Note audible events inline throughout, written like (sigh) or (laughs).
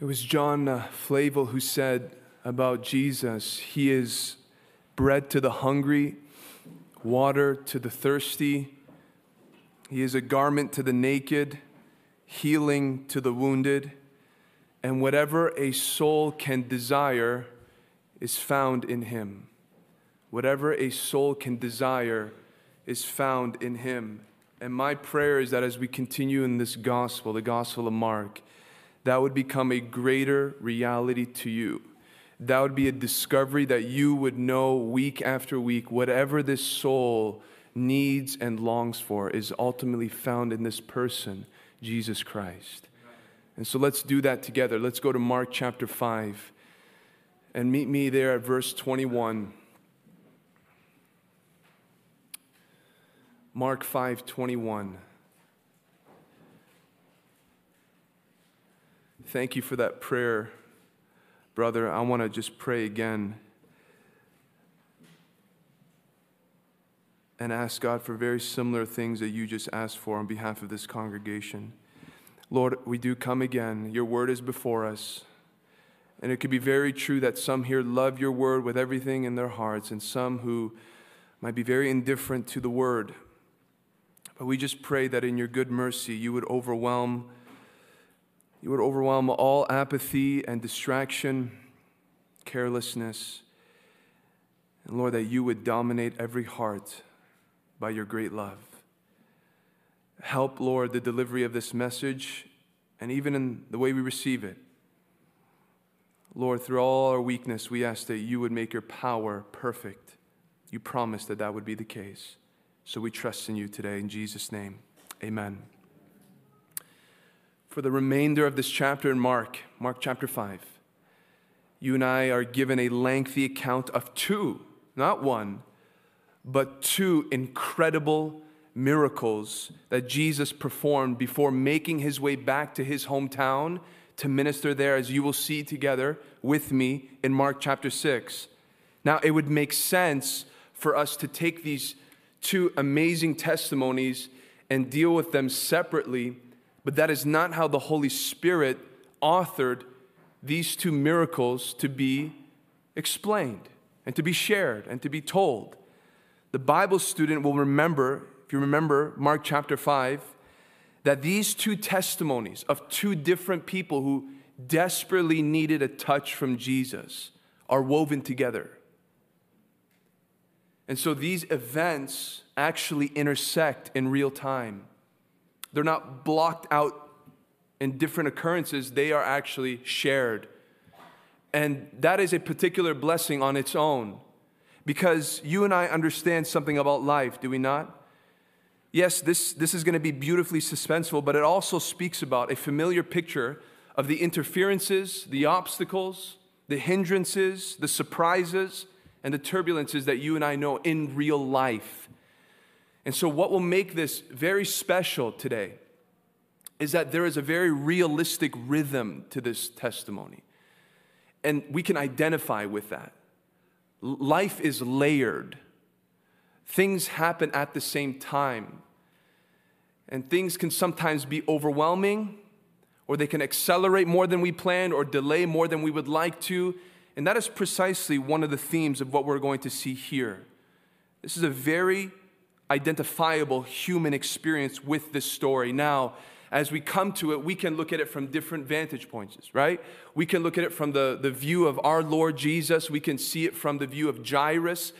It was John uh, Flavel who said about Jesus, He is bread to the hungry, water to the thirsty. He is a garment to the naked, healing to the wounded. And whatever a soul can desire is found in Him. Whatever a soul can desire is found in Him. And my prayer is that as we continue in this gospel, the gospel of Mark, that would become a greater reality to you. That would be a discovery that you would know week after week. Whatever this soul needs and longs for is ultimately found in this person, Jesus Christ. And so let's do that together. Let's go to Mark chapter 5 and meet me there at verse 21. Mark 5 21. Thank you for that prayer, brother. I want to just pray again and ask God for very similar things that you just asked for on behalf of this congregation. Lord, we do come again. Your word is before us. And it could be very true that some here love your word with everything in their hearts, and some who might be very indifferent to the word. But we just pray that in your good mercy, you would overwhelm you would overwhelm all apathy and distraction, carelessness. And Lord, that you would dominate every heart by your great love. Help, Lord, the delivery of this message and even in the way we receive it. Lord, through all our weakness, we ask that you would make your power perfect. You promised that that would be the case. So we trust in you today. In Jesus' name, amen for the remainder of this chapter in Mark, Mark chapter 5, you and I are given a lengthy account of two, not one, but two incredible miracles that Jesus performed before making his way back to his hometown to minister there, as you will see together with me in Mark chapter 6. Now, it would make sense for us to take these two amazing testimonies and deal with them separately but that is not how the Holy Spirit authored these two miracles to be explained and to be shared and to be told. The Bible student will remember, if you remember Mark chapter 5, that these two testimonies of two different people who desperately needed a touch from Jesus are woven together. And so these events actually intersect in real time. They're not blocked out in different occurrences, they are actually shared. And that is a particular blessing on its own because you and I understand something about life, do we not? Yes, this, this is going to be beautifully suspenseful, but it also speaks about a familiar picture of the interferences, the obstacles, the hindrances, the surprises, and the turbulences that you and I know in real life. And so, what will make this very special today is that there is a very realistic rhythm to this testimony. And we can identify with that. Life is layered, things happen at the same time. And things can sometimes be overwhelming, or they can accelerate more than we planned, or delay more than we would like to. And that is precisely one of the themes of what we're going to see here. This is a very identifiable human experience with this story. Now, as we come to it, we can look at it from different vantage points, right? We can look at it from the, the view of our Lord Jesus. We can see it from the view of Jairus.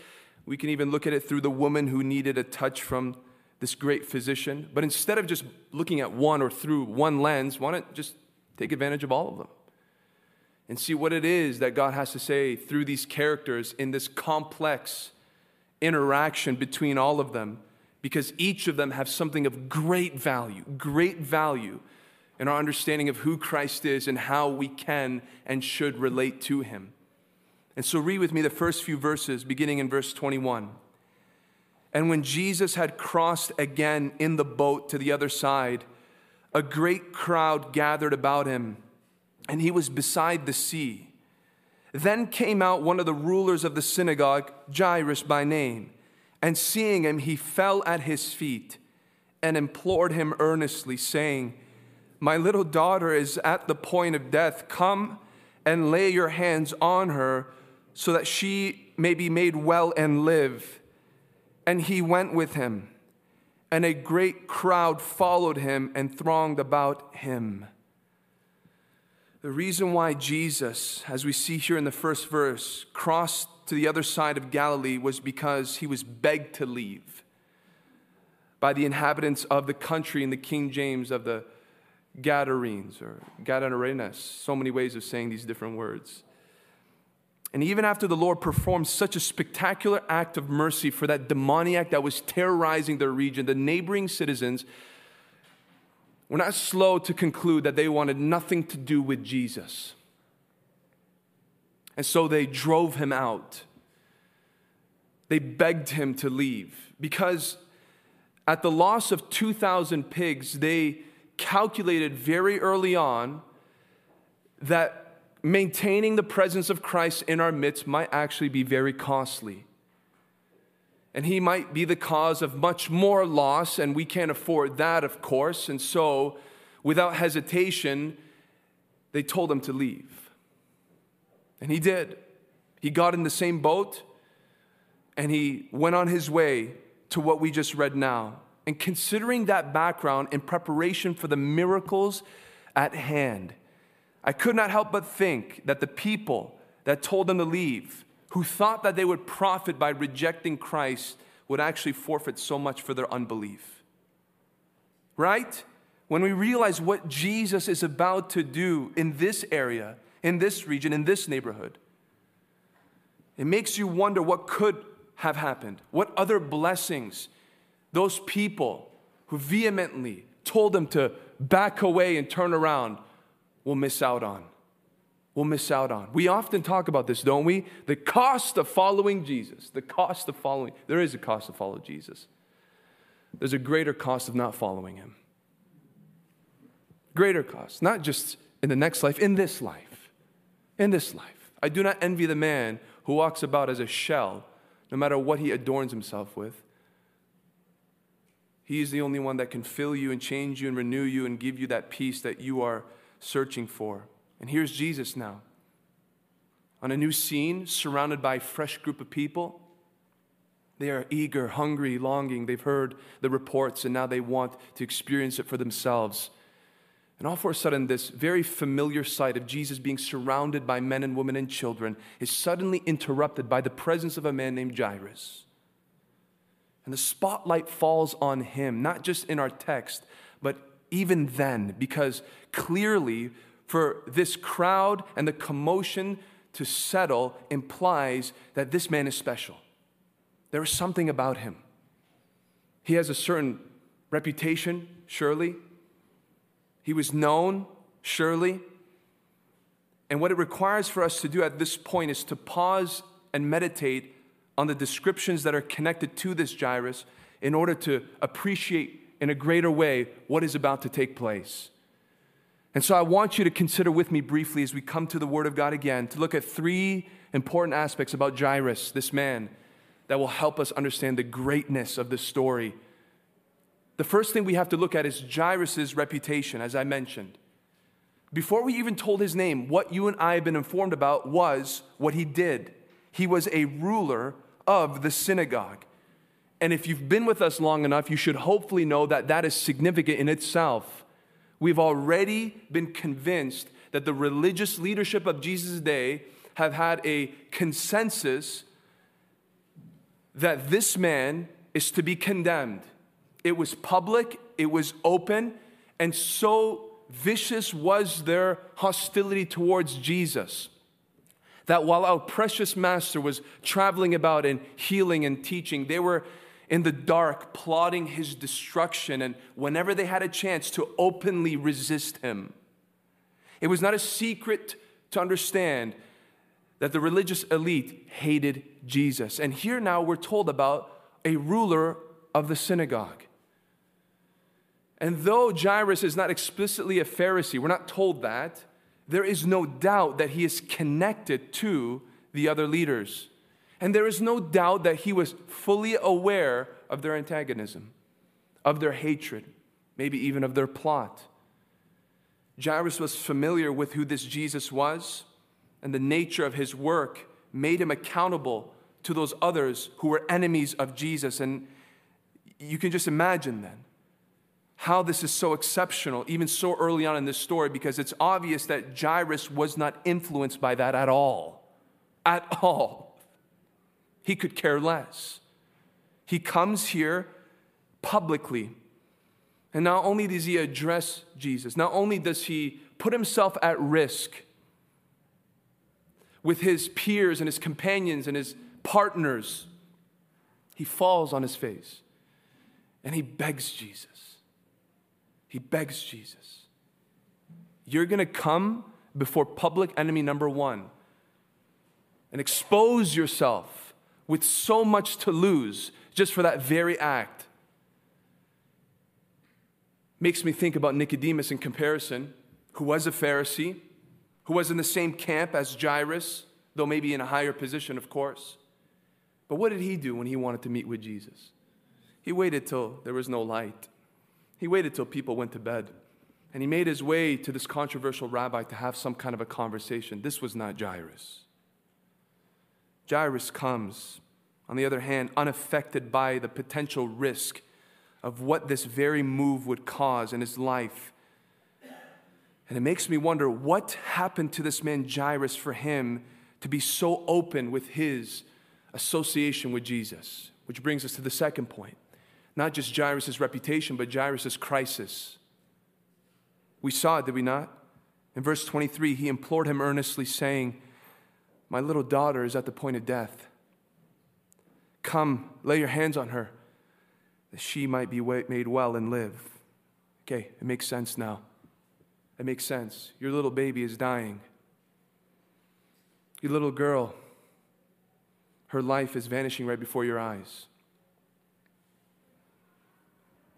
We can even look at it through the woman who needed a touch from this great physician. But instead of just looking at one or through one lens, why not just take advantage of all of them? And see what it is that God has to say through these characters in this complex interaction between all of them because each of them have something of great value, great value in our understanding of who Christ is and how we can and should relate to him. And so, read with me the first few verses, beginning in verse 21. And when Jesus had crossed again in the boat to the other side, a great crowd gathered about him, and he was beside the sea. Then came out one of the rulers of the synagogue, Jairus by name, and seeing him, he fell at his feet and implored him earnestly, saying, My little daughter is at the point of death. Come and lay your hands on her so that she may be made well and live. And he went with him, and a great crowd followed him and thronged about him. The reason why Jesus, as we see here in the first verse, crossed to the other side of Galilee was because he was begged to leave by the inhabitants of the country in the King James of the Gadarenes or Gadarenes, so many ways of saying these different words. And even after the Lord performed such a spectacular act of mercy for that demoniac that was terrorizing their region, the neighboring citizens were not slow to conclude that they wanted nothing to do with Jesus. And so they drove him out. They begged him to leave because at the loss of 2,000 pigs, they calculated very early on that maintaining the presence of Christ in our midst might actually be very costly. And he might be the cause of much more loss, and we can't afford that, of course. And so, without hesitation, they told him to leave. And he did. He got in the same boat and he went on his way to what we just read now. And considering that background in preparation for the miracles at hand, I could not help but think that the people that told him to leave who thought that they would profit by rejecting Christ would actually forfeit so much for their unbelief. Right? When we realize what Jesus is about to do in this area, in this region, in this neighborhood, it makes you wonder what could have happened, what other blessings those people who vehemently told them to back away and turn around will miss out on will miss out on. We often talk about this, don't we? The cost of following Jesus. The cost of following. There is a cost to follow Jesus. There's a greater cost of not following him. Greater cost, not just in the next life, in this life. In this life. I do not envy the man who walks about as a shell, no matter what he adorns himself with. He is the only one that can fill you and change you and renew you and give you that peace that you are searching for. And here's Jesus now on a new scene, surrounded by a fresh group of people. They are eager, hungry, longing. They've heard the reports and now they want to experience it for themselves. And all for a sudden, this very familiar sight of Jesus being surrounded by men and women and children is suddenly interrupted by the presence of a man named Jairus. And the spotlight falls on him, not just in our text, but even then, because clearly for this crowd and the commotion to settle implies that this man is special. There is something about him. He has a certain reputation, surely. He was known, surely. And what it requires for us to do at this point is to pause and meditate on the descriptions that are connected to this Jairus in order to appreciate in a greater way what is about to take place. And so I want you to consider with me briefly as we come to the Word of God again to look at three important aspects about Jairus, this man, that will help us understand the greatness of this story. The first thing we have to look at is Jairus' reputation, as I mentioned. Before we even told his name, what you and I have been informed about was what he did. He was a ruler of the synagogue. And if you've been with us long enough, you should hopefully know that that is significant in itself. We've already been convinced that the religious leadership of Jesus' day have had a consensus that this man is to be condemned. It was public, it was open, and so vicious was their hostility towards Jesus that while our precious master was traveling about and healing and teaching, they were in the dark, plotting his destruction, and whenever they had a chance to openly resist him. It was not a secret to understand that the religious elite hated Jesus. And here now we're told about a ruler of the synagogue. And though Jairus is not explicitly a Pharisee, we're not told that, there is no doubt that he is connected to the other leaders. And there is no doubt that he was fully aware of their antagonism, of their hatred, maybe even of their plot. Jairus was familiar with who this Jesus was, and the nature of his work made him accountable to those others who were enemies of Jesus. And you can just imagine then how this is so exceptional, even so early on in this story, because it's obvious that Jairus was not influenced by that at all. At all. He could care less. He comes here publicly. And not only does he address Jesus, not only does he put himself at risk with his peers and his companions and his partners, he falls on his face and he begs Jesus. He begs Jesus. You're going to come before public enemy number one and expose yourself with so much to lose just for that very act. Makes me think about Nicodemus in comparison, who was a Pharisee, who was in the same camp as Jairus, though maybe in a higher position, of course. But what did he do when he wanted to meet with Jesus? He waited till there was no light. He waited till people went to bed. And he made his way to this controversial rabbi to have some kind of a conversation. This was not Jairus. Jairus comes, on the other hand, unaffected by the potential risk of what this very move would cause in his life. And it makes me wonder what happened to this man Jairus for him to be so open with his association with Jesus. Which brings us to the second point not just Jairus' reputation, but Jairus' crisis. We saw it, did we not? In verse 23, he implored him earnestly, saying, My little daughter is at the point of death. Come, lay your hands on her, that she might be made well and live. Okay, it makes sense now. It makes sense. Your little baby is dying. Your little girl, her life is vanishing right before your eyes.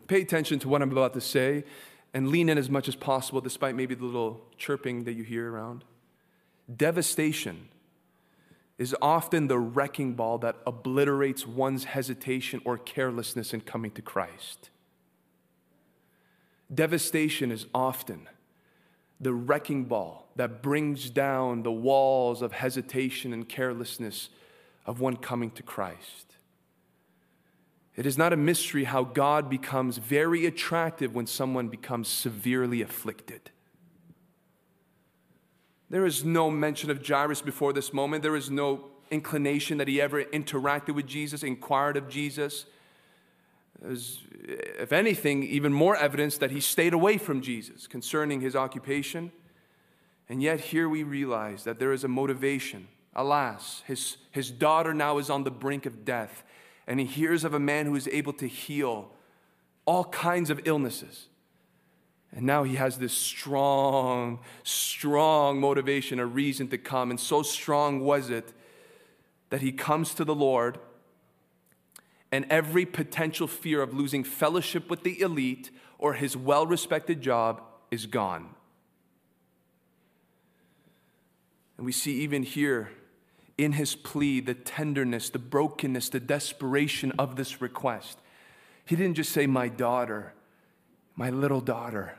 Pay attention to what I'm about to say and lean in as much as possible, despite maybe the little chirping that you hear around. Devastation is often the wrecking ball that obliterates one's hesitation or carelessness in coming to Christ. Devastation is often the wrecking ball that brings down the walls of hesitation and carelessness of one coming to Christ. It is not a mystery how God becomes very attractive when someone becomes severely afflicted. There is no mention of Jairus before this moment. There is no inclination that he ever interacted with Jesus, inquired of Jesus. There's, if anything, even more evidence that he stayed away from Jesus concerning his occupation. And yet, here we realize that there is a motivation. Alas, his, his daughter now is on the brink of death and he hears of a man who is able to heal all kinds of illnesses. And now he has this strong, strong motivation, a reason to come. And so strong was it that he comes to the Lord, and every potential fear of losing fellowship with the elite or his well respected job is gone. And we see even here in his plea the tenderness, the brokenness, the desperation of this request. He didn't just say, My daughter, my little daughter,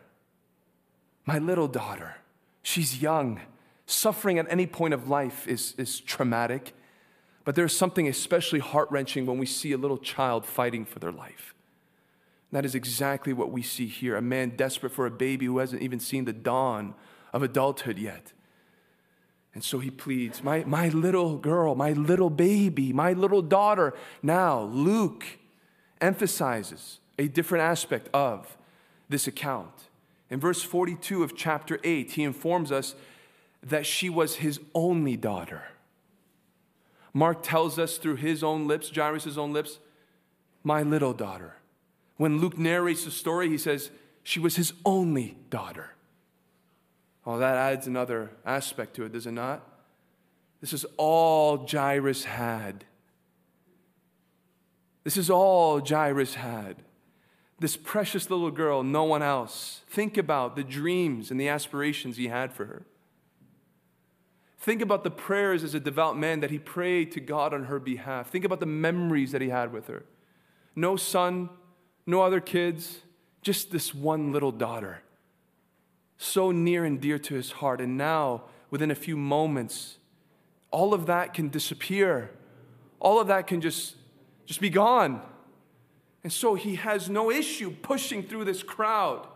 my little daughter. She's young. Suffering at any point of life is, is traumatic, but there's something especially heart wrenching when we see a little child fighting for their life. And that is exactly what we see here a man desperate for a baby who hasn't even seen the dawn of adulthood yet. And so he pleads, my, my little girl, my little baby, my little daughter. Now, Luke emphasizes a different aspect of this account. In verse 42 of chapter 8, he informs us that she was his only daughter. Mark tells us through his own lips, Jairus' own lips, my little daughter. When Luke narrates the story, he says she was his only daughter. Well, that adds another aspect to it, does it not? This is all Jairus had. This is all Jairus had. This precious little girl, no one else. Think about the dreams and the aspirations he had for her. Think about the prayers as a devout man that he prayed to God on her behalf. Think about the memories that he had with her. No son, no other kids, just this one little daughter so near and dear to his heart. And now, within a few moments, all of that can disappear. All of that can just, just be gone. And so he has no issue pushing through this crowd.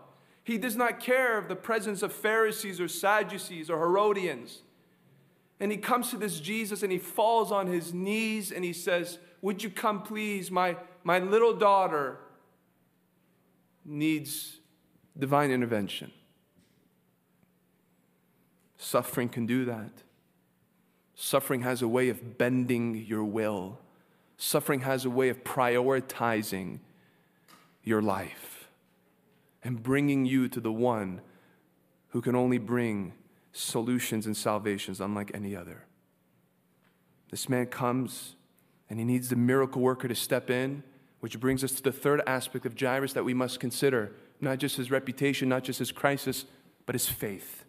He does not care of the presence of Pharisees or Sadducees or Herodians. And he comes to this Jesus and he falls on his knees and he says, Would you come, please? My, my little daughter needs divine intervention. Suffering can do that. Suffering has a way of bending your will. Suffering has a way of prioritizing your life and bringing you to the one who can only bring solutions and salvations unlike any other. This man comes and he needs the miracle worker to step in, which brings us to the third aspect of Jairus that we must consider not just his reputation, not just his crisis, but his faith.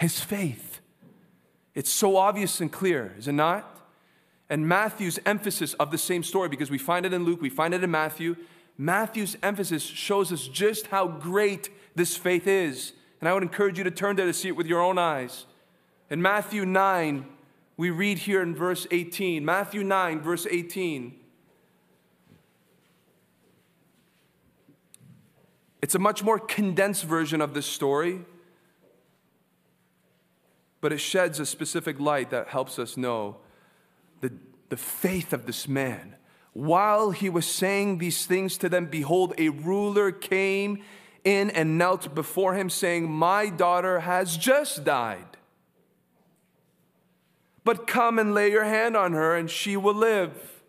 His faith. It's so obvious and clear, is it not? And Matthew's emphasis of the same story, because we find it in Luke, we find it in Matthew. Matthew's emphasis shows us just how great this faith is. And I would encourage you to turn there to see it with your own eyes. In Matthew 9, we read here in verse 18. Matthew 9, verse 18. It's a much more condensed version of this story, but it sheds a specific light that helps us know the, the faith of this man. While he was saying these things to them, behold, a ruler came in and knelt before him, saying, My daughter has just died. But come and lay your hand on her, and she will live.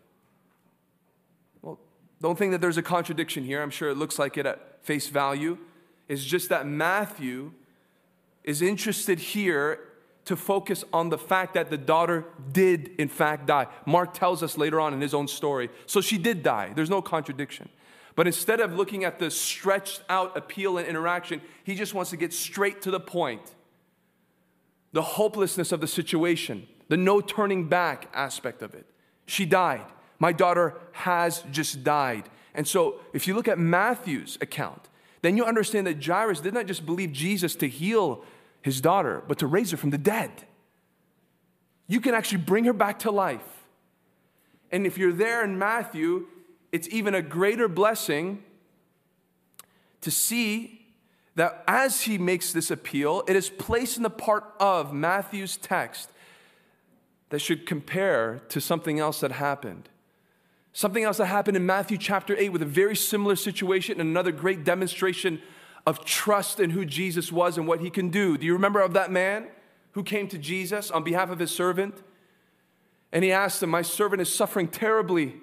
Well, don't think that there's a contradiction here. I'm sure it looks like it at face value. It's just that Matthew is interested here to focus on the fact that the daughter did, in fact, die. Mark tells us later on in his own story. So she did die. There's no contradiction. But instead of looking at the stretched out appeal and interaction, he just wants to get straight to the point. The hopelessness of the situation, the no turning back aspect of it. She died. My daughter has just died. And so, if you look at Matthew's account, then you understand that Jairus did not just believe Jesus to heal his daughter, but to raise her from the dead. You can actually bring her back to life. And if you're there in Matthew, it's even a greater blessing to see that as he makes this appeal, it is placed in the part of Matthew's text that should compare to something else that happened. Something else that happened in Matthew chapter 8 with a very similar situation and another great demonstration of trust in who Jesus was and what he can do. Do you remember of that man who came to Jesus on behalf of his servant? And he asked him, My servant is suffering terribly.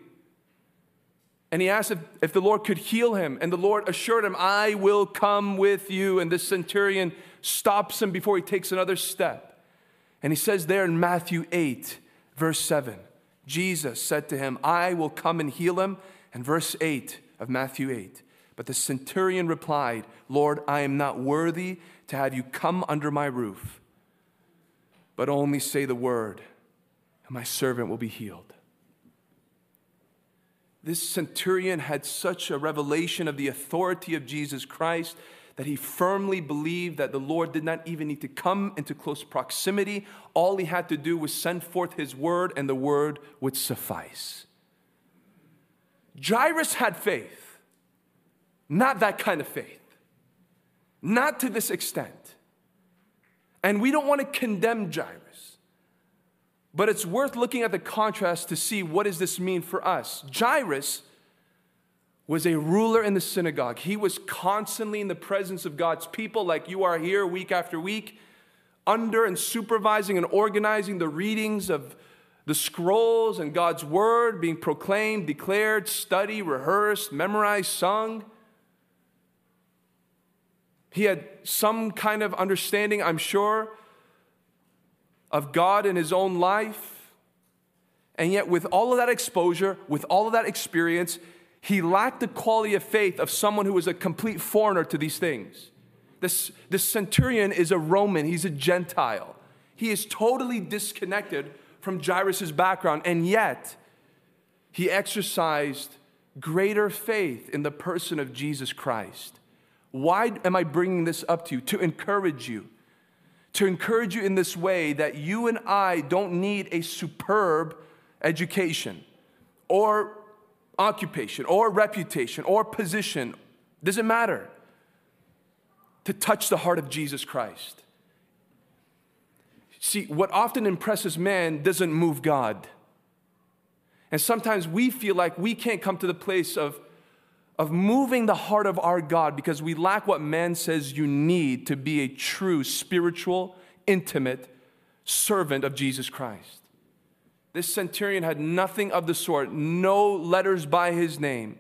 And he asked if, if the Lord could heal him. And the Lord assured him, I will come with you. And this centurion stops him before he takes another step. And he says there in Matthew 8, verse 7, Jesus said to him, I will come and heal him. And verse 8 of Matthew 8, but the centurion replied, Lord, I am not worthy to have you come under my roof, but only say the word, and my servant will be healed. This centurion had such a revelation of the authority of Jesus Christ that he firmly believed that the Lord did not even need to come into close proximity. All he had to do was send forth his word, and the word would suffice. Jairus had faith, not that kind of faith, not to this extent. And we don't want to condemn Jairus. But it's worth looking at the contrast to see what does this mean for us. Jairus was a ruler in the synagogue. He was constantly in the presence of God's people like you are here week after week, under and supervising and organizing the readings of the scrolls and God's word being proclaimed, declared, studied, rehearsed, memorized, sung. He had some kind of understanding, I'm sure, of God in his own life. And yet, with all of that exposure, with all of that experience, he lacked the quality of faith of someone who was a complete foreigner to these things. This, this centurion is a Roman, he's a Gentile. He is totally disconnected from Jairus' background, and yet he exercised greater faith in the person of Jesus Christ. Why am I bringing this up to you? To encourage you. To encourage you in this way that you and I don't need a superb education or occupation or reputation or position. Doesn't matter. To touch the heart of Jesus Christ. See, what often impresses man doesn't move God. And sometimes we feel like we can't come to the place of of moving the heart of our God because we lack what man says you need to be a true spiritual, intimate servant of Jesus Christ. This centurion had nothing of the sort, no letters by his name,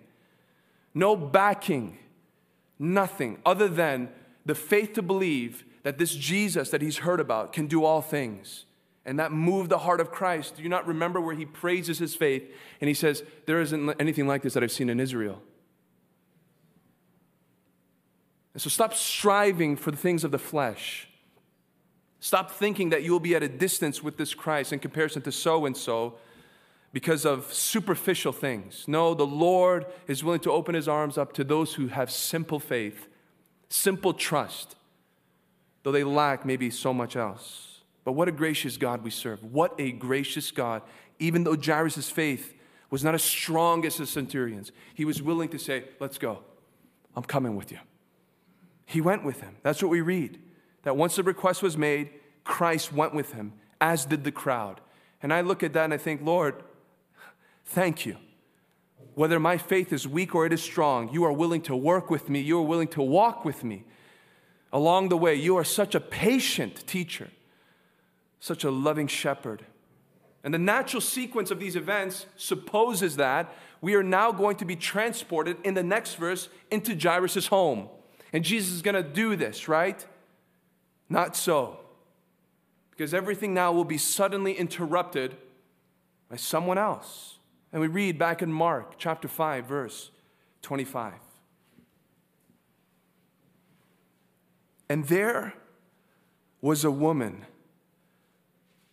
no backing, nothing other than the faith to believe that this Jesus that he's heard about can do all things. And that moved the heart of Christ. Do you not remember where he praises his faith and he says, There isn't anything like this that I've seen in Israel? And so stop striving for the things of the flesh. Stop thinking that you will be at a distance with this Christ in comparison to so and so because of superficial things. No, the Lord is willing to open his arms up to those who have simple faith, simple trust, though they lack maybe so much else. But what a gracious God we serve. What a gracious God. Even though Jairus' faith was not as strong as the centurion's, he was willing to say, Let's go. I'm coming with you. He went with him. That's what we read. That once the request was made, Christ went with him, as did the crowd. And I look at that and I think, Lord, thank you. Whether my faith is weak or it is strong, you are willing to work with me. You are willing to walk with me along the way. You are such a patient teacher, such a loving shepherd. And the natural sequence of these events supposes that we are now going to be transported in the next verse into Jairus' home. And Jesus is going to do this, right? Not so. Because everything now will be suddenly interrupted by someone else. And we read back in Mark chapter 5, verse 25. And there was a woman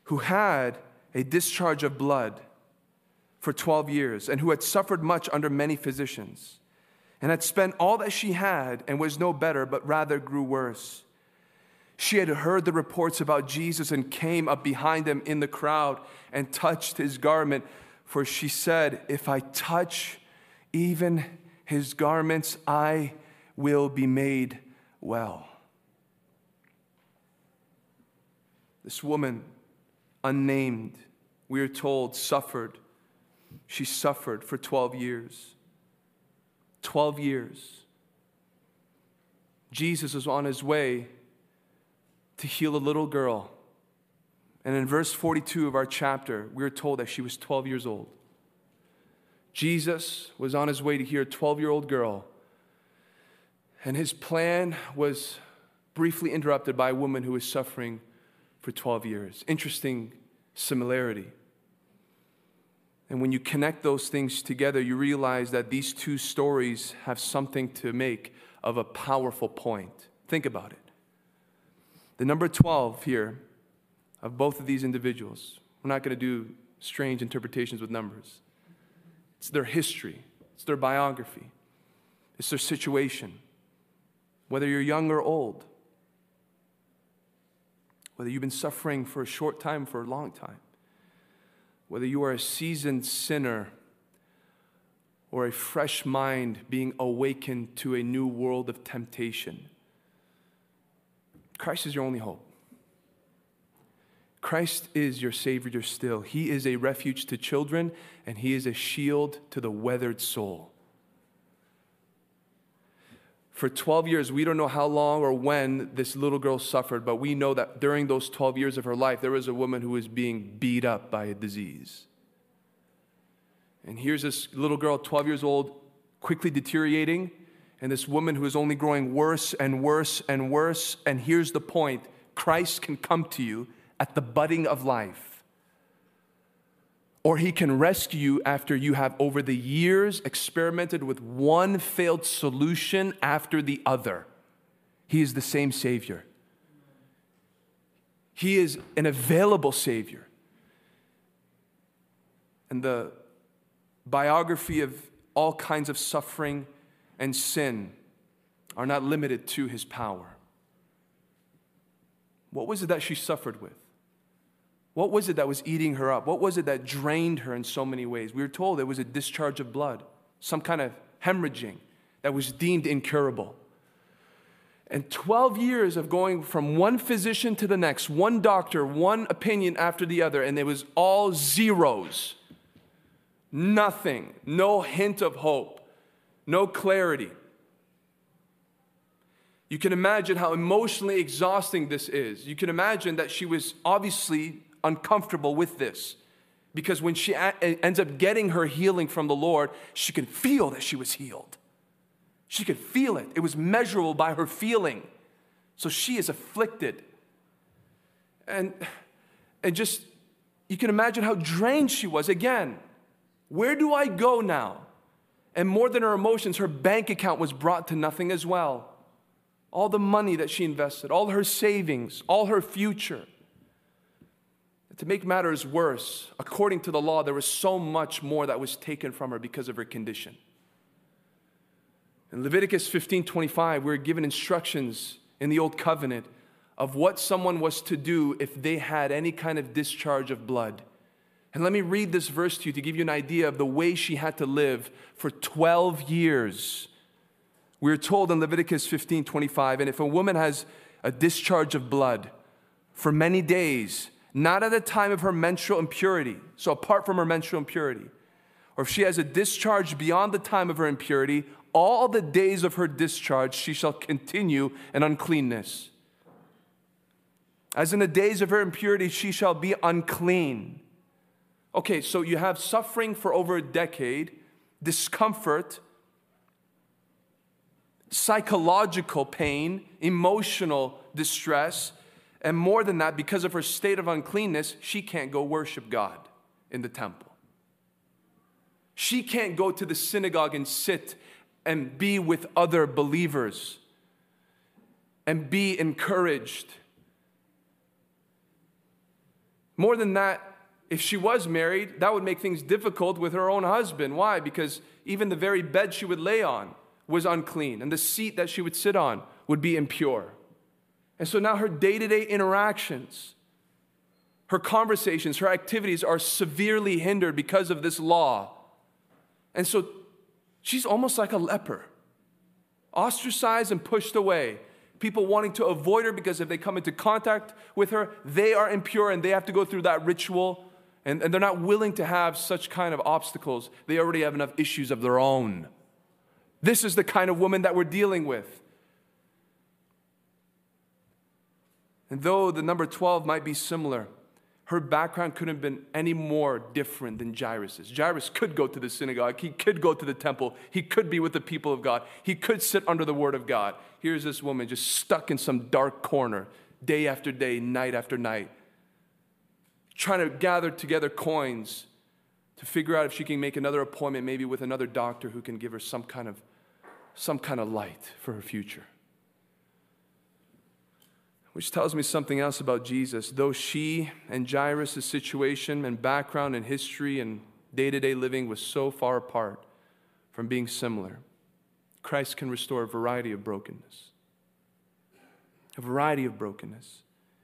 who had a discharge of blood for 12 years and who had suffered much under many physicians and had spent all that she had and was no better, but rather grew worse. She had heard the reports about Jesus and came up behind him in the crowd and touched his garment, for she said, If I touch even his garments, I will be made well. This woman, unnamed, we are told, suffered. She suffered for 12 years. 12 years. Jesus was on his way to heal a little girl. And in verse 42 of our chapter, we are told that she was 12 years old. Jesus was on his way to heal a 12 year old girl. And his plan was briefly interrupted by a woman who was suffering for 12 years. Interesting similarity. And when you connect those things together, you realize that these two stories have something to make of a powerful point. Think about it. The number 12 here of both of these individuals, we're not going to do strange interpretations with numbers. It's their history, it's their biography, it's their situation. Whether you're young or old, whether you've been suffering for a short time, for a long time whether you are a seasoned sinner or a fresh mind being awakened to a new world of temptation, Christ is your only hope. Christ is your Savior still. He is a refuge to children, and He is a shield to the weathered soul for 12 years, we don't know how long or when this little girl suffered, but we know that during those 12 years of her life, there was a woman who was being beat up by a disease. And here's this little girl, 12 years old, quickly deteriorating, and this woman who is only growing worse and worse and worse. And here's the point Christ can come to you at the budding of life or he can rescue you after you have, over the years, experimented with one failed solution after the other. He is the same Savior. He is an available Savior. And the biography of all kinds of suffering and sin are not limited to his power. What was it that she suffered with? What was it that was eating her up? What was it that drained her in so many ways? We were told it was a discharge of blood, some kind of hemorrhaging that was deemed incurable. And 12 years of going from one physician to the next, one doctor, one opinion after the other, and it was all zeros. Nothing, no hint of hope, no clarity. You can imagine how emotionally exhausting this is. You can imagine that she was obviously uncomfortable with this because when she ends up getting her healing from the Lord, she can feel that she was healed. She could feel it, it was measurable by her feeling. So she is afflicted. And, and just, you can imagine how drained she was. Again, where do I go now? And more than her emotions, her bank account was brought to nothing as well all the money that she invested, all her savings, all her future. To make matters worse, according to the law, there was so much more that was taken from her because of her condition. In Leviticus 15 25, we are given instructions in the Old Covenant of what someone was to do if they had any kind of discharge of blood. And let me read this verse to you to give you an idea of the way she had to live for 12 years we are told in Leviticus 15 25, and if a woman has a discharge of blood for many days, not at the time of her menstrual impurity, so apart from her menstrual impurity, or if she has a discharge beyond the time of her impurity, all the days of her discharge she shall continue in uncleanness. As in the days of her impurity, she shall be unclean. Okay, so you have suffering for over a decade, discomfort, psychological pain, emotional distress, and more than that, because of her state of uncleanness, she can't go worship God in the temple. She can't go to the synagogue and sit and be with other believers and be encouraged. More than that, if she was married, that would make things difficult with her own husband. Why? Because even the very bed she would lay on was unclean, and the seat that she would sit on would be impure. And so now her day to day interactions, her conversations, her activities are severely hindered because of this law. And so she's almost like a leper, ostracized and pushed away. People wanting to avoid her because if they come into contact with her, they are impure and they have to go through that ritual. And, and they're not willing to have such kind of obstacles. They already have enough issues of their own. This is the kind of woman that we're dealing with. And though the number 12 might be similar, her background couldn't have been any more different than Jairus's. Jairus could go to the synagogue, he could go to the temple, he could be with the people of God, he could sit under the word of God. Here's this woman just stuck in some dark corner, day after day, night after night, trying to gather together coins to figure out if she can make another appointment, maybe with another doctor who can give her some kind of some kind of light for her future. Which tells me something else about Jesus. Though she and Jairus' situation and background and history and day to day living was so far apart from being similar, Christ can restore a variety of brokenness. A variety of brokenness.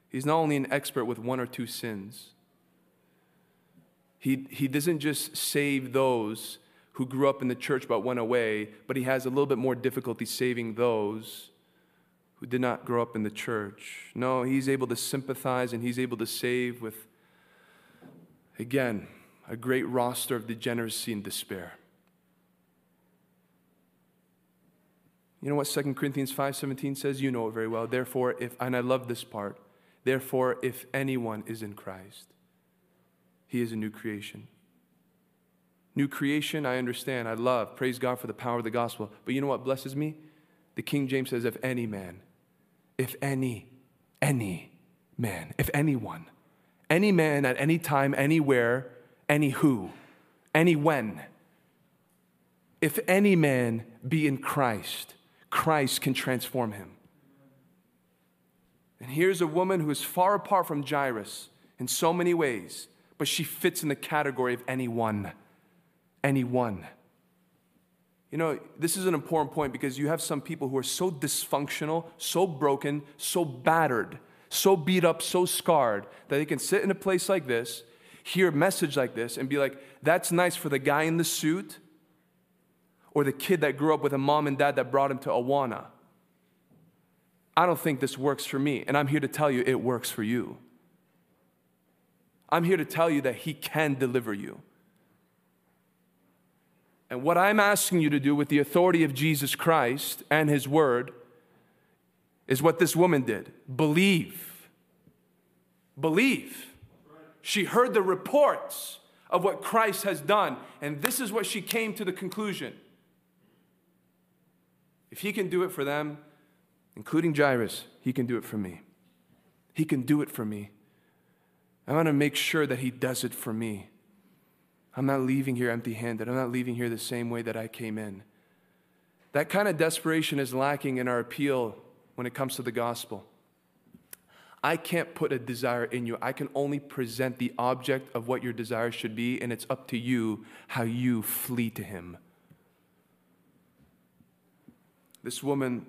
He's not only an expert with one or two sins, he, he doesn't just save those who grew up in the church but went away, but he has a little bit more difficulty saving those who did not grow up in the church. No, he's able to sympathize and he's able to save with, again, a great roster of degeneracy and despair. You know what 2 Corinthians 5:17 says? You know it very well. Therefore, if and I love this part, therefore if anyone is in Christ, he is a new creation. New creation, I understand. I love. Praise God for the power of the gospel. But you know what blesses me? The King James says, if any man, if any, any man, if anyone, any man at any time, anywhere, any who, any when. If any man be in Christ, Christ can transform him. And here's a woman who is far apart from Jairus in so many ways, but she fits in the category of anyone anyone. You know, this is an important point because you have some people who are so dysfunctional, so broken, so battered, so beat up, so scarred that they can sit in a place like this, hear a message like this, and be like, that's nice for the guy in the suit or the kid that grew up with a mom and dad that brought him to Awana. I don't think this works for me, and I'm here to tell you it works for you. I'm here to tell you that He can deliver you. And what I'm asking you to do with the authority of Jesus Christ and His Word is what this woman did believe. Believe. She heard the reports of what Christ has done, and this is what she came to the conclusion. If He can do it for them, including Jairus, He can do it for me. He can do it for me. I want to make sure that He does it for me. I'm not leaving here empty handed. I'm not leaving here the same way that I came in. That kind of desperation is lacking in our appeal when it comes to the gospel. I can't put a desire in you. I can only present the object of what your desire should be, and it's up to you how you flee to Him. This woman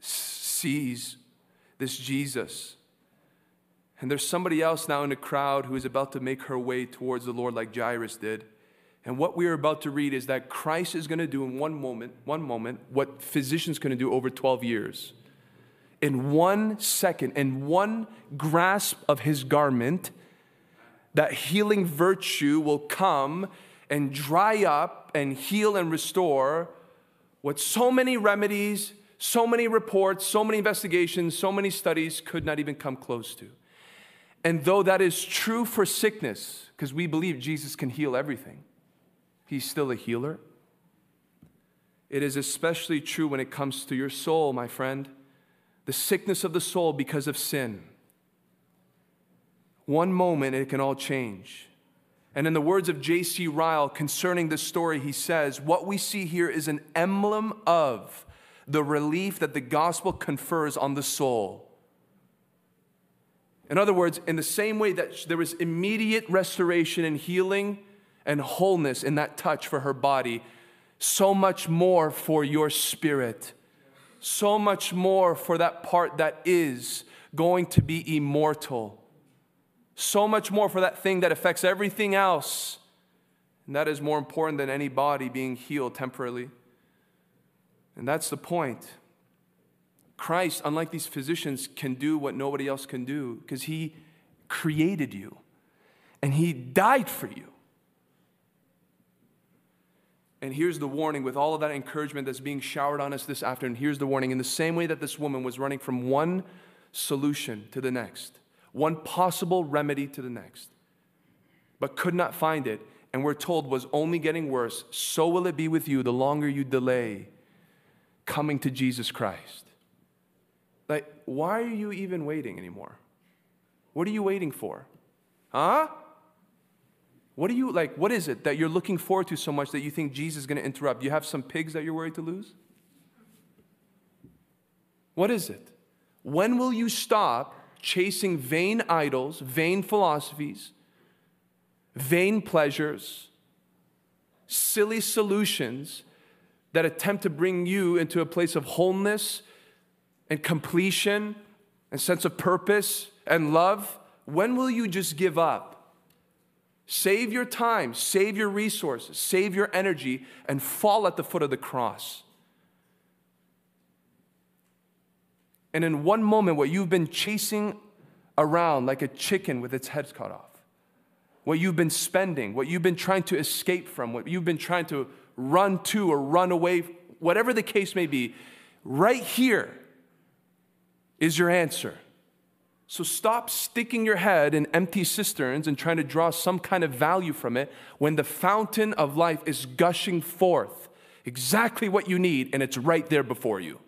sees this Jesus and there's somebody else now in the crowd who is about to make her way towards the Lord like Jairus did. And what we are about to read is that Christ is going to do in one moment, one moment, what physicians going to do over 12 years. In one second, in one grasp of his garment, that healing virtue will come and dry up and heal and restore what so many remedies, so many reports, so many investigations, so many studies could not even come close to. And though that is true for sickness, because we believe Jesus can heal everything, He's still a healer. It is especially true when it comes to your soul, my friend. The sickness of the soul because of sin. One moment, it can all change. And in the words of J.C. Ryle concerning this story, he says, What we see here is an emblem of the relief that the gospel confers on the soul. In other words, in the same way that there was immediate restoration and healing and wholeness in that touch for her body, so much more for your spirit, so much more for that part that is going to be immortal, so much more for that thing that affects everything else. And that is more important than any body being healed temporarily. And that's the point. Christ, unlike these physicians, can do what nobody else can do because he created you and he died for you. And here's the warning with all of that encouragement that's being showered on us this afternoon. Here's the warning in the same way that this woman was running from one solution to the next, one possible remedy to the next, but could not find it, and we're told was only getting worse, so will it be with you the longer you delay coming to Jesus Christ. Why are you even waiting anymore? What are you waiting for? Huh? What are you like? What is it that you're looking forward to so much that you think Jesus is going to interrupt? You have some pigs that you're worried to lose? What is it? When will you stop chasing vain idols, vain philosophies, vain pleasures, silly solutions that attempt to bring you into a place of wholeness and completion and sense of purpose and love, when will you just give up? Save your time, save your resources, save your energy, and fall at the foot of the cross. And in one moment, what you've been chasing around like a chicken with its head cut off, what you've been spending, what you've been trying to escape from, what you've been trying to run to or run away, whatever the case may be, right here is your answer. So stop sticking your head in empty cisterns and trying to draw some kind of value from it when the fountain of life is gushing forth exactly what you need and it's right there before you.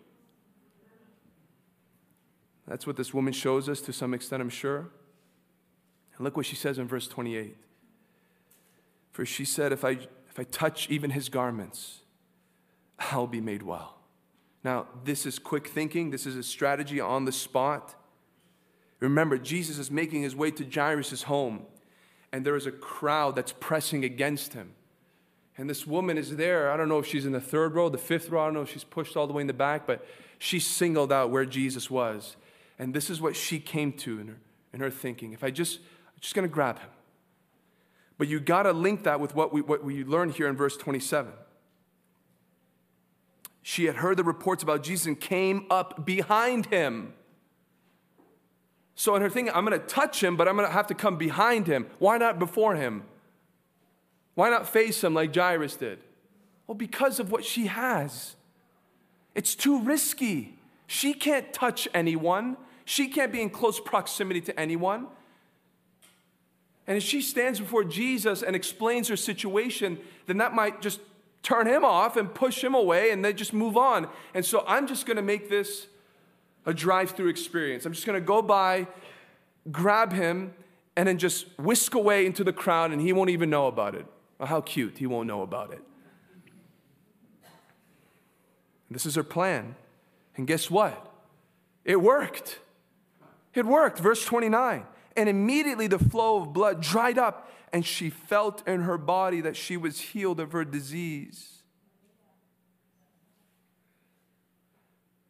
That's what this woman shows us to some extent, I'm sure. And look what she says in verse 28. For she said, If I, if I touch even his garments, I'll be made well. Now, this is quick thinking, this is a strategy on the spot. Remember, Jesus is making his way to Jairus' home, and there is a crowd that's pressing against him. And this woman is there. I don't know if she's in the third row, the fifth row. I don't know if she's pushed all the way in the back, but she singled out where Jesus was. And this is what she came to in her, in her thinking. If I just, I'm just going to grab him. But you got to link that with what we, what we learn here in verse 27. She had heard the reports about Jesus and came up behind him. So, in her thinking, I'm going to touch him, but I'm going to have to come behind him. Why not before him? Why not face him like Jairus did? Well, because of what she has. It's too risky. She can't touch anyone, she can't be in close proximity to anyone. And if she stands before Jesus and explains her situation, then that might just turn him off and push him away and then just move on. And so I'm just going to make this a drive through experience. I'm just going to go by, grab him, and then just whisk away into the crowd, and he won't even know about it. Oh, how cute, he won't know about it. This is her plan. And guess what? It worked. It worked. Verse 29. And immediately the flow of blood dried up, and she felt in her body that she was healed of her disease.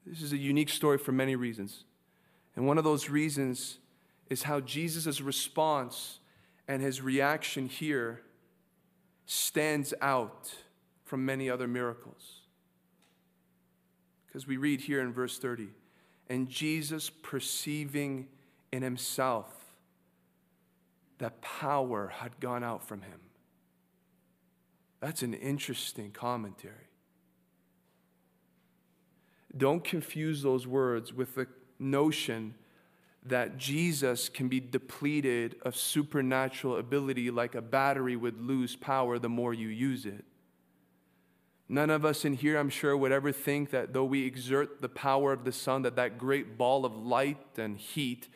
This is a unique story for many reasons. And one of those reasons is how Jesus' response and his reaction here stands out from many other miracles. Because we read here in verse 30 and Jesus perceiving in himself that power had gone out from him. That's an interesting commentary. Don't confuse those words with the notion that Jesus can be depleted of supernatural ability like a battery would lose power the more you use it. None of us in here, I'm sure, would ever think that though we exert the power of the sun, that that great ball of light and heat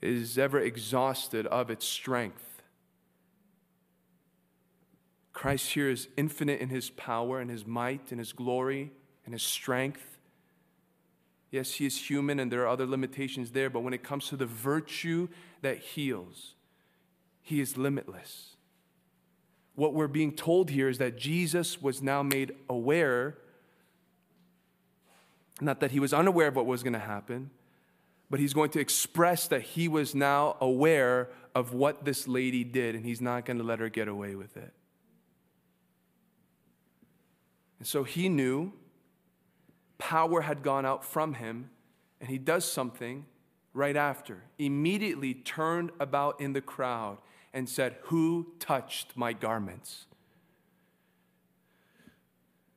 is ever exhausted of its strength. Christ here is infinite in his power and his might and his glory and his strength. Yes, he is human and there are other limitations there, but when it comes to the virtue that heals, he is limitless. What we're being told here is that Jesus was now made aware, not that he was unaware of what was going to happen, but he's going to express that he was now aware of what this lady did and he's not going to let her get away with it. And so he knew power had gone out from him, and he does something right after. Immediately turned about in the crowd and said, Who touched my garments?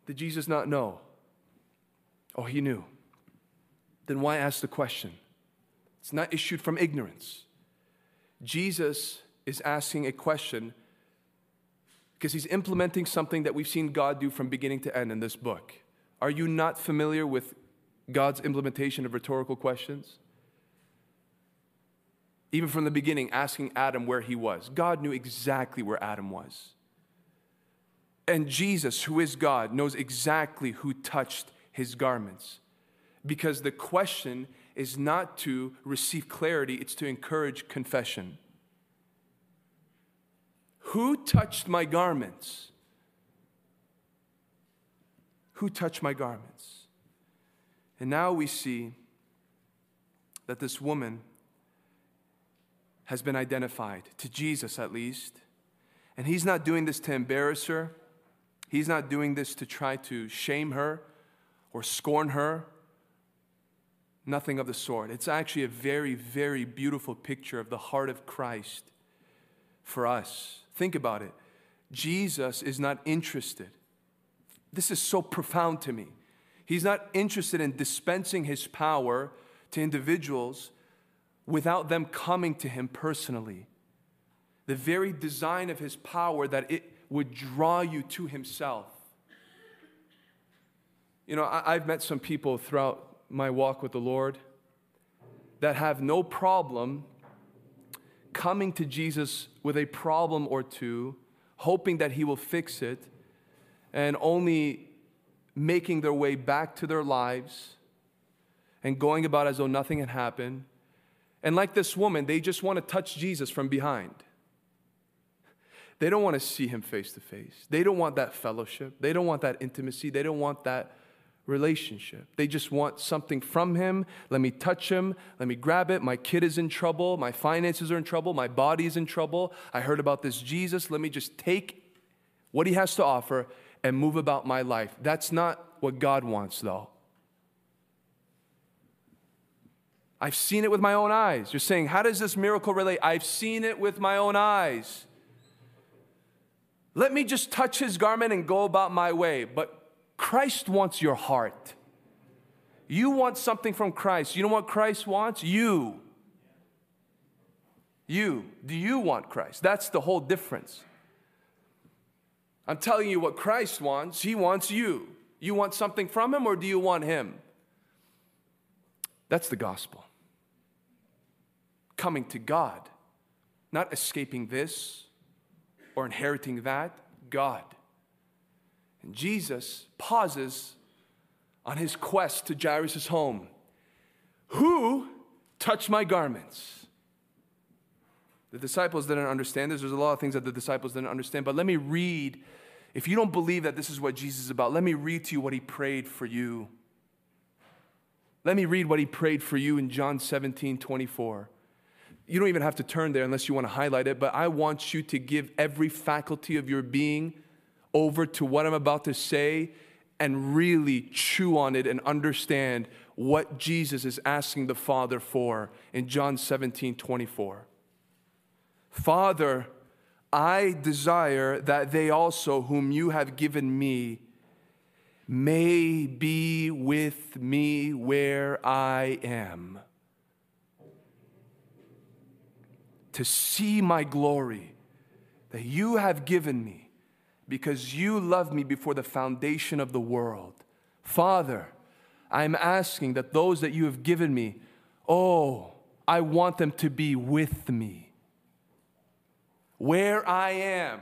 Did Jesus not know? Oh, he knew. Then why ask the question? It's not issued from ignorance. Jesus is asking a question because he's implementing something that we've seen God do from beginning to end in this book. Are you not familiar with God's implementation of rhetorical questions? Even from the beginning, asking Adam where he was. God knew exactly where Adam was. And Jesus, who is God, knows exactly who touched his garments. Because the question is not to receive clarity, it's to encourage confession. Who touched my garments? Who touched my garments? And now we see that this woman has been identified, to Jesus at least. And he's not doing this to embarrass her, he's not doing this to try to shame her or scorn her Nothing of the sort. It's actually a very, very beautiful picture of the heart of Christ for us. Think about it. Jesus is not interested. This is so profound to me. He's not interested in dispensing his power to individuals without them coming to him personally. The very design of his power that it would draw you to himself. You know, I, have met some people throughout my walk with the Lord that have no problem coming to Jesus with a problem or two, hoping that He will fix it, and only making their way back to their lives and going about as though nothing had happened. And like this woman, they just want to touch Jesus from behind. They don't want to see him face to face. They don't want that fellowship. They don't want that intimacy. They don't want that relationship. They just want something from him. Let me touch him. Let me grab it. My kid is in trouble. My finances are in trouble. My body is in trouble. I heard about this Jesus. Let me just take what he has to offer and move about my life. That's not what God wants, though. I've seen it with my own eyes. You're saying, how does this miracle relate? I've seen it with my own eyes. Let me just touch his garment and go about my way. But Christ wants your heart. You want something from Christ. You know what Christ wants? You. You. Do you want Christ? That's the whole difference. I'm telling you what Christ wants. He wants you. You want something from him or do you want him? That's the gospel. Coming to God, not escaping this or inheriting that. God. And Jesus pauses on his quest to Jairus' home. Who touched my garments? The disciples didn't understand this. There's a lot of things that the disciples didn't understand, but let me read. If you don't believe that this is what Jesus is about, let me read to you what he prayed for you. Let me read what he prayed for you in John 17 24. You don't even have to turn there unless you want to highlight it, but I want you to give every faculty of your being over to what I'm about to say and really chew on it and understand what Jesus is asking the Father for in John 17 24. Father, I desire that they also, whom you have given me, may be with me where I am, to see my glory that you have given me because you loved me before the foundation of the world. Father, I'm asking that those that you have given me, oh, I want them to be with me. Where I am.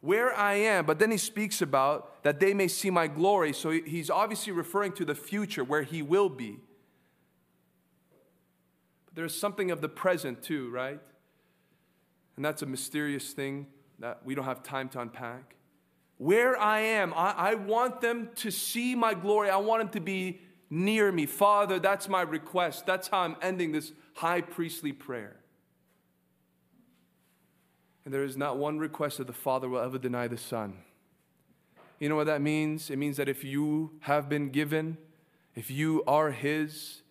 Where I am. But then he speaks about that they may see my glory. So he's obviously referring to the future where he will be. But there's something of the present too, right? And that's a mysterious thing that we don't have time to unpack. Where I am, I, I, want them to see my glory. I want them to be near me. Father, that's my request. That's how I'm ending this high priestly prayer. And there is not one request that the Father will ever deny the Son. You know what that means? It means that if you have been given, if you are His,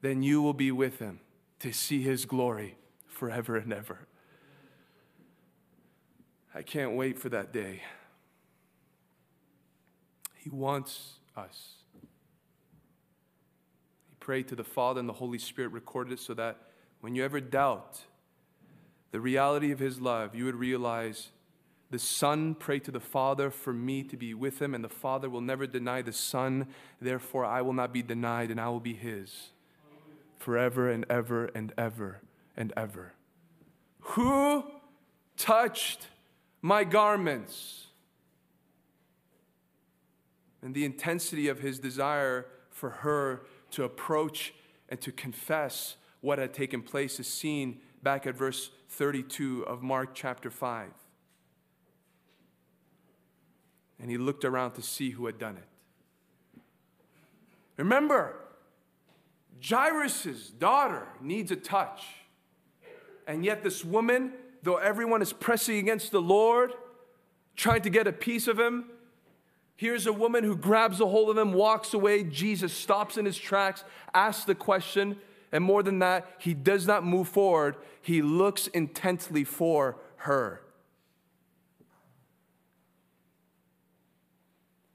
then you will be with Him to see His glory forever and ever. I can't wait for that day. He wants us. He prayed to the Father, and the Holy Spirit recorded it so that when you ever doubt the reality of His love, you would realize the Son prayed to the Father for me to be with Him, and the Father will never deny the Son. Therefore, I will not be denied, and I will be His forever and ever and ever and ever. Who touched my garments. And the intensity of his desire for her to approach and to confess what had taken place is seen back at verse 32 of Mark chapter 5. And he looked around to see who had done it. Remember, Jairus' daughter needs a touch. And yet, this woman though everyone is pressing against the Lord, trying to get a piece of him, here's a woman who grabs a hold of him, walks away. Jesus stops in his tracks, asks the question, and more than that, he does not move forward. He looks intently for her.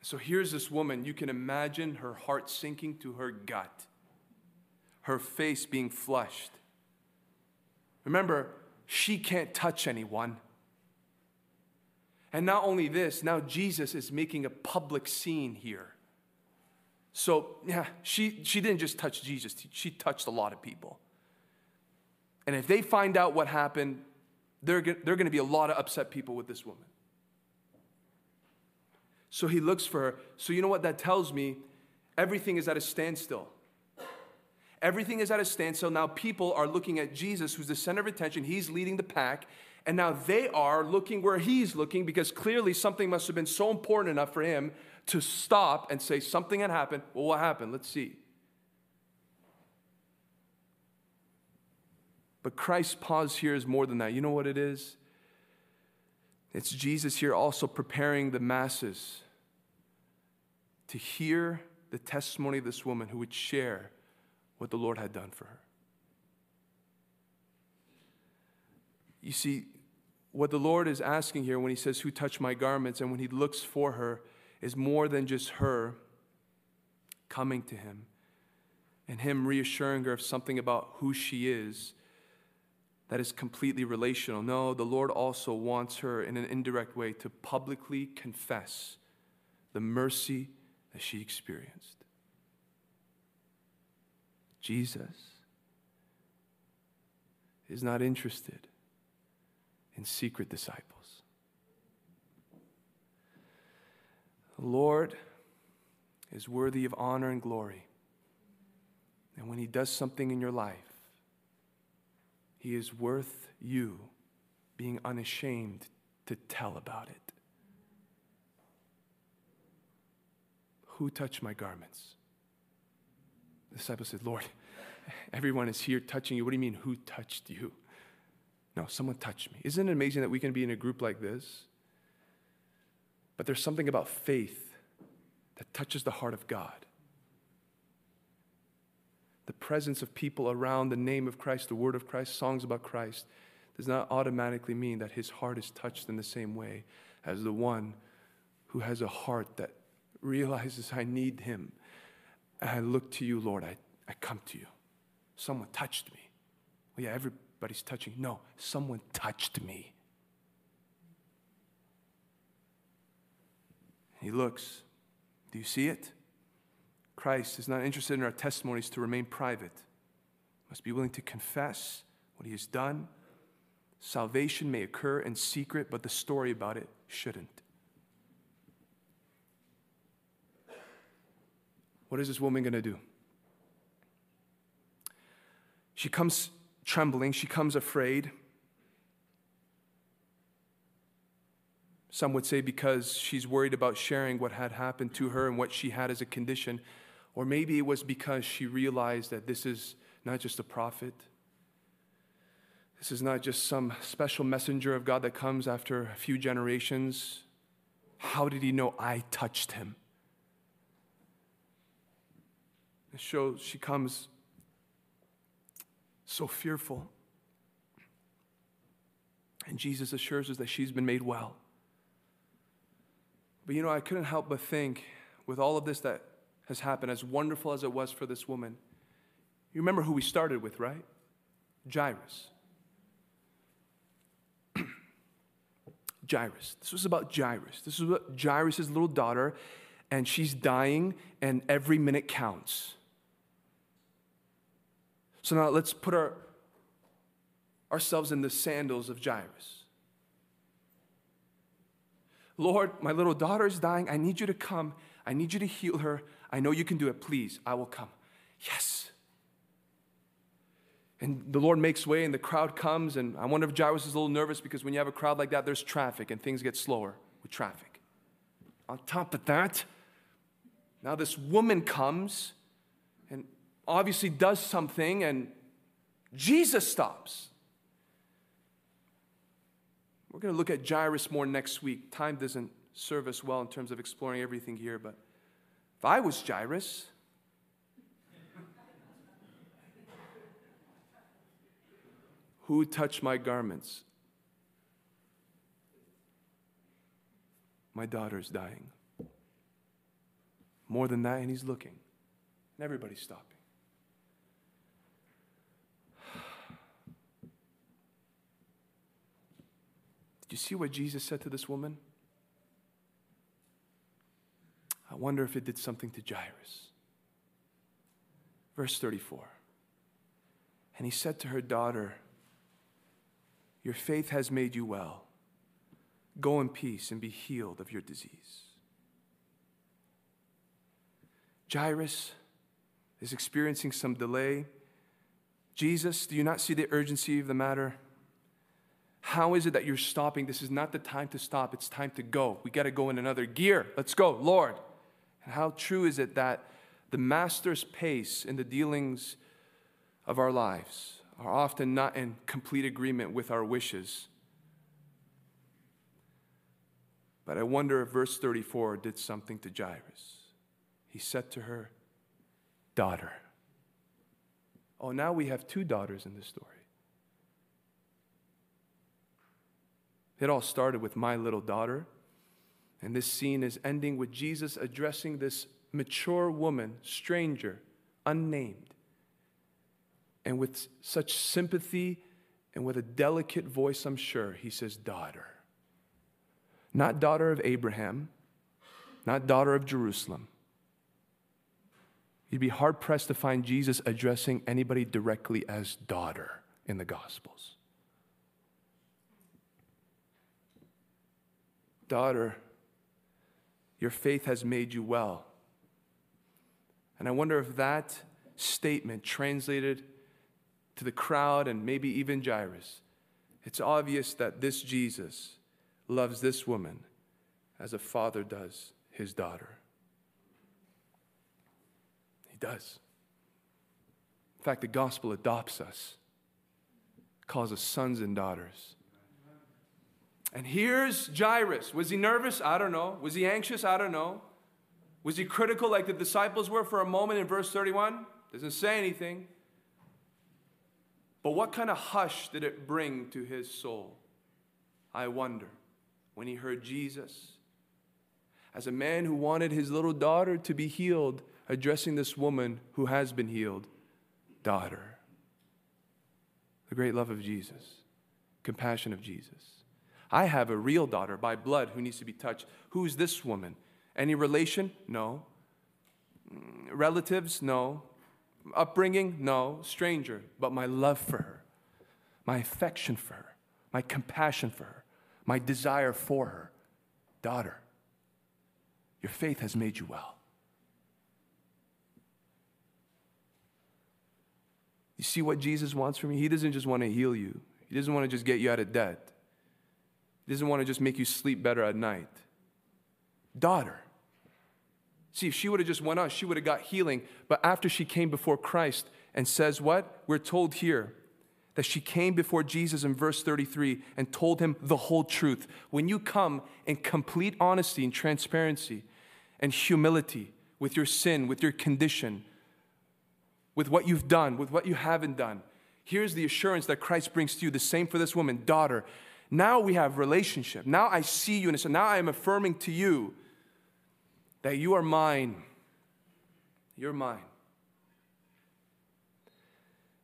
So here's this woman. You can imagine her heart sinking to her gut, her face being flushed. Remember, she can't touch anyone. And not only this, now Jesus is making a public scene here. So, yeah, she, she didn't just touch Jesus, she touched a lot of people. And if they find out what happened, there are going to be a lot of upset people with this woman. So he looks for her. So, you know what that tells me? Everything is at a standstill. Everything is at a standstill. Now people are looking at Jesus, who's the center of attention. He's leading the pack. And now they are looking where he's looking because clearly something must have been so important enough for him to stop and say, Something had happened. Well, what happened? Let's see. But Christ's pause here is more than that. You know what it is? It's Jesus here also preparing the masses to hear the testimony of this woman who would share what the Lord had done for her. You see, what the Lord is asking here when He says, Who touched my garments? and when He looks for her, is more than just her coming to Him and Him reassuring her of something about who she is that is completely relational. No, the Lord also wants her in an indirect way to publicly confess the mercy that she experienced. Jesus is not interested in secret disciples. The Lord is worthy of honor and glory. And when He does something in your life, he is worth you being unashamed to tell about it. Who touched my garments? The disciple said, Lord, everyone is here touching you. What do you mean, who touched you? No, someone touched me. Isn't it amazing that we can be in a group like this? But there's something about faith that touches the heart of God the presence of people around the name of Christ, the word of Christ, songs about Christ, does not automatically mean that his heart is touched in the same way as the one who has a heart that realizes I need him. I look to you, Lord, I, I come to you. Someone touched me. Well, yeah, everybody's touching. No, someone touched me. He looks. Do you see it? Christ is not interested in our testimonies to remain private. Must be willing to confess what he has done. Salvation may occur in secret, but the story about it shouldn't. What is this woman going to do? She comes trembling, she comes afraid. Some would say because she's worried about sharing what had happened to her and what she had as a condition. Or maybe it was because she realized that this is not just a prophet. This is not just some special messenger of God that comes after a few generations. How did he know I touched him? It shows she comes so fearful. And Jesus assures us that she's been made well. But you know, I couldn't help but think with all of this that has happened, as wonderful as it was for this woman, you remember who we started with, right? Jairus. (clears throat) Jairus. This was about Jairus. This was about Jairus' little daughter, and she's dying, and every minute counts. So now let's put our, ourselves in the sandals of Jairus. Lord, my little daughter is dying. I need you to come. I need you to heal her. I know you can do it. Please, I will come. Yes. And the Lord makes way, and the crowd comes. And I wonder if Jairus is a little nervous because when you have a crowd like that, there's traffic and things get slower with traffic. On top of that, now this woman comes obviously does something, and Jesus stops. We're going to look at Jairus more next week. Time doesn't serve us well in terms of exploring everything here, but if I was Jairus, (laughs) who touched my garments? My daughter's dying. More than that, and he's looking. And everybody's stopping. You see what Jesus said to this woman? I wonder if it did something to Jairus. Verse 34. And he said to her daughter, Your faith has made you well. Go in peace and be healed of your disease. Jairus is experiencing some delay Jesus, do you not see the urgency of the matter? How is it that you're stopping? This is not the time to stop, it's time to go. We got to go in another gear. Let's go, Lord. And how true is it that the master's pace in the dealings of our lives are often not in complete agreement with our wishes? But I wonder if verse 34 did something to Jairus. He said to her, Daughter. Oh, now we have two daughters in this story. It all started with my little daughter. And this scene is ending with Jesus addressing this mature woman, stranger, unnamed. And with such sympathy and with a delicate voice, I'm sure, he says, Daughter. Not daughter of Abraham, not daughter of Jerusalem. You'd be hard pressed to find Jesus addressing anybody directly as daughter in the Gospels. Daughter, your faith has made you well. And I wonder if that statement translated to the crowd and maybe even Jairus, it's obvious that this Jesus loves this woman as a father does his daughter. He does. In fact, the gospel adopts us, calls us sons and daughters. And here's Jairus. Was he nervous? I don't know. Was he anxious? I don't know. Was he critical like the disciples were for a moment in verse 31? Doesn't say anything. But what kind of hush did it bring to his soul? I wonder when he heard Jesus, as a man who wanted his little daughter to be healed, addressing this woman who has been healed, daughter. The great love of Jesus, compassion of Jesus. I have a real daughter by blood who needs to be touched. Who's this woman? Any relation? No. Mm, relatives? No. Upbringing? No. Stranger. But my love for her, my affection for her, my compassion for her my desire for her. Daughter, your faith has made you well. You see what Jesus wants from you? He doesn't just want to heal you, He doesn't want to just get you out of debt, He doesn't want to just make you sleep better at night. Daughter. See, if she would have just went on, she would have got healing. But after she came before Christ and says what? We're told here that she came before Jesus in verse 33 and told him the whole truth. When you come in complete honesty and transparency and humility with your sin, with your condition, with what you've done, with what you haven't done, here's the assurance that Christ brings to you. The same for this woman, daughter. Now we have relationship. Now I see you, and so now I am affirming to you that you are mine. You're mine.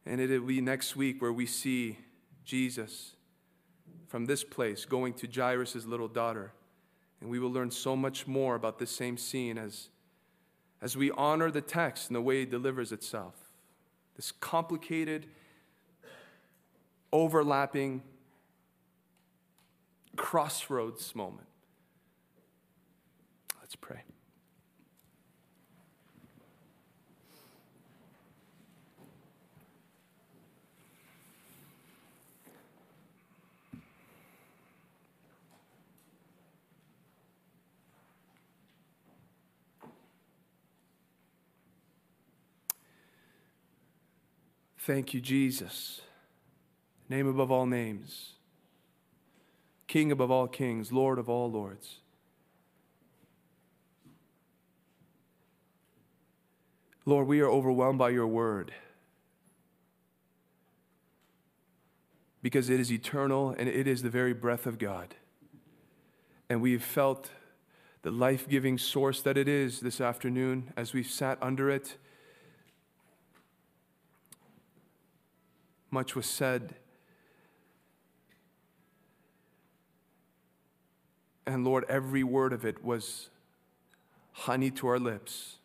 And it'll be next week where we see Jesus from this place going to Jairus' little daughter. And we will learn so much more about this same scene as, as we honor the text and the way it delivers itself. This complicated, overlapping crossroads moment. Let's pray. Thank you, Jesus. Name above all names, King above all kings, Lord of all lords. Lord, we are overwhelmed by your word because it is eternal and it is the very breath of God. And we've felt the life giving source that it is this afternoon as we've sat under it Much was said. And Lord, every word of it was honey to our lips,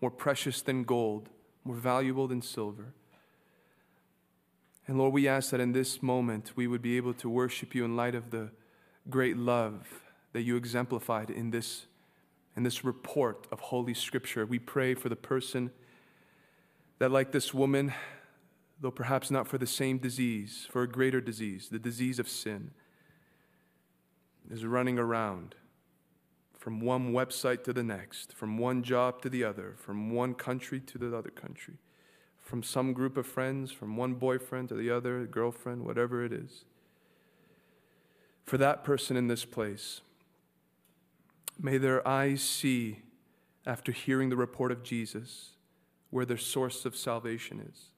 more precious than gold, more valuable than silver. And Lord, we ask that in this moment we would be able to worship you in light of the great love that you exemplified in this, in this report of Holy Scripture. We pray for the person that, like this woman, though perhaps not for the same disease, for a greater disease, the disease of sin, is running around from one website to the next, from one job to the other, from one country to the other country, from some group of friends, from one boyfriend to the other, girlfriend, whatever it is. For that person in this place, may their eyes see after hearing the report of Jesus where their source of salvation is.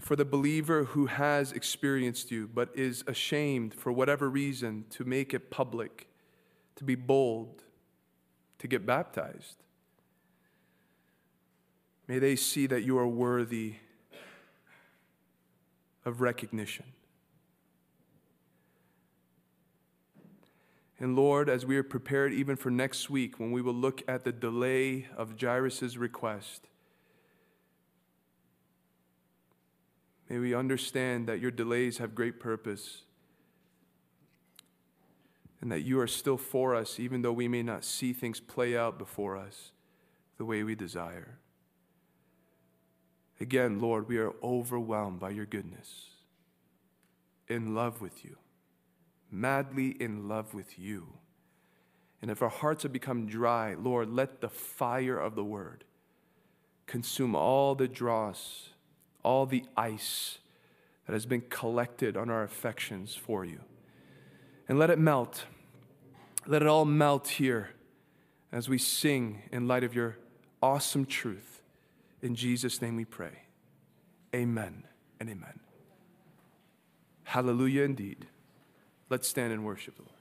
For the believer who has experienced you but is ashamed for whatever reason to make it public, to be bold, to get baptized, may they see that you are worthy of recognition. And Lord, as we are prepared even for next week when we will look at the delay of Jairus' request, May we understand that your delays have great purpose and that you are still for us, even though we may not see things play out before us the way we desire. Again, Lord, we are overwhelmed by your goodness, in love with you, madly in love with you. And if our hearts have become dry, Lord, let the fire of the word consume all the dross all the ice that has been collected on our affections for you. And let it melt. Let it all melt here as we sing in light of your awesome truth. In Jesus' name we pray. Amen and amen. Hallelujah indeed. Let's stand and worship the Lord.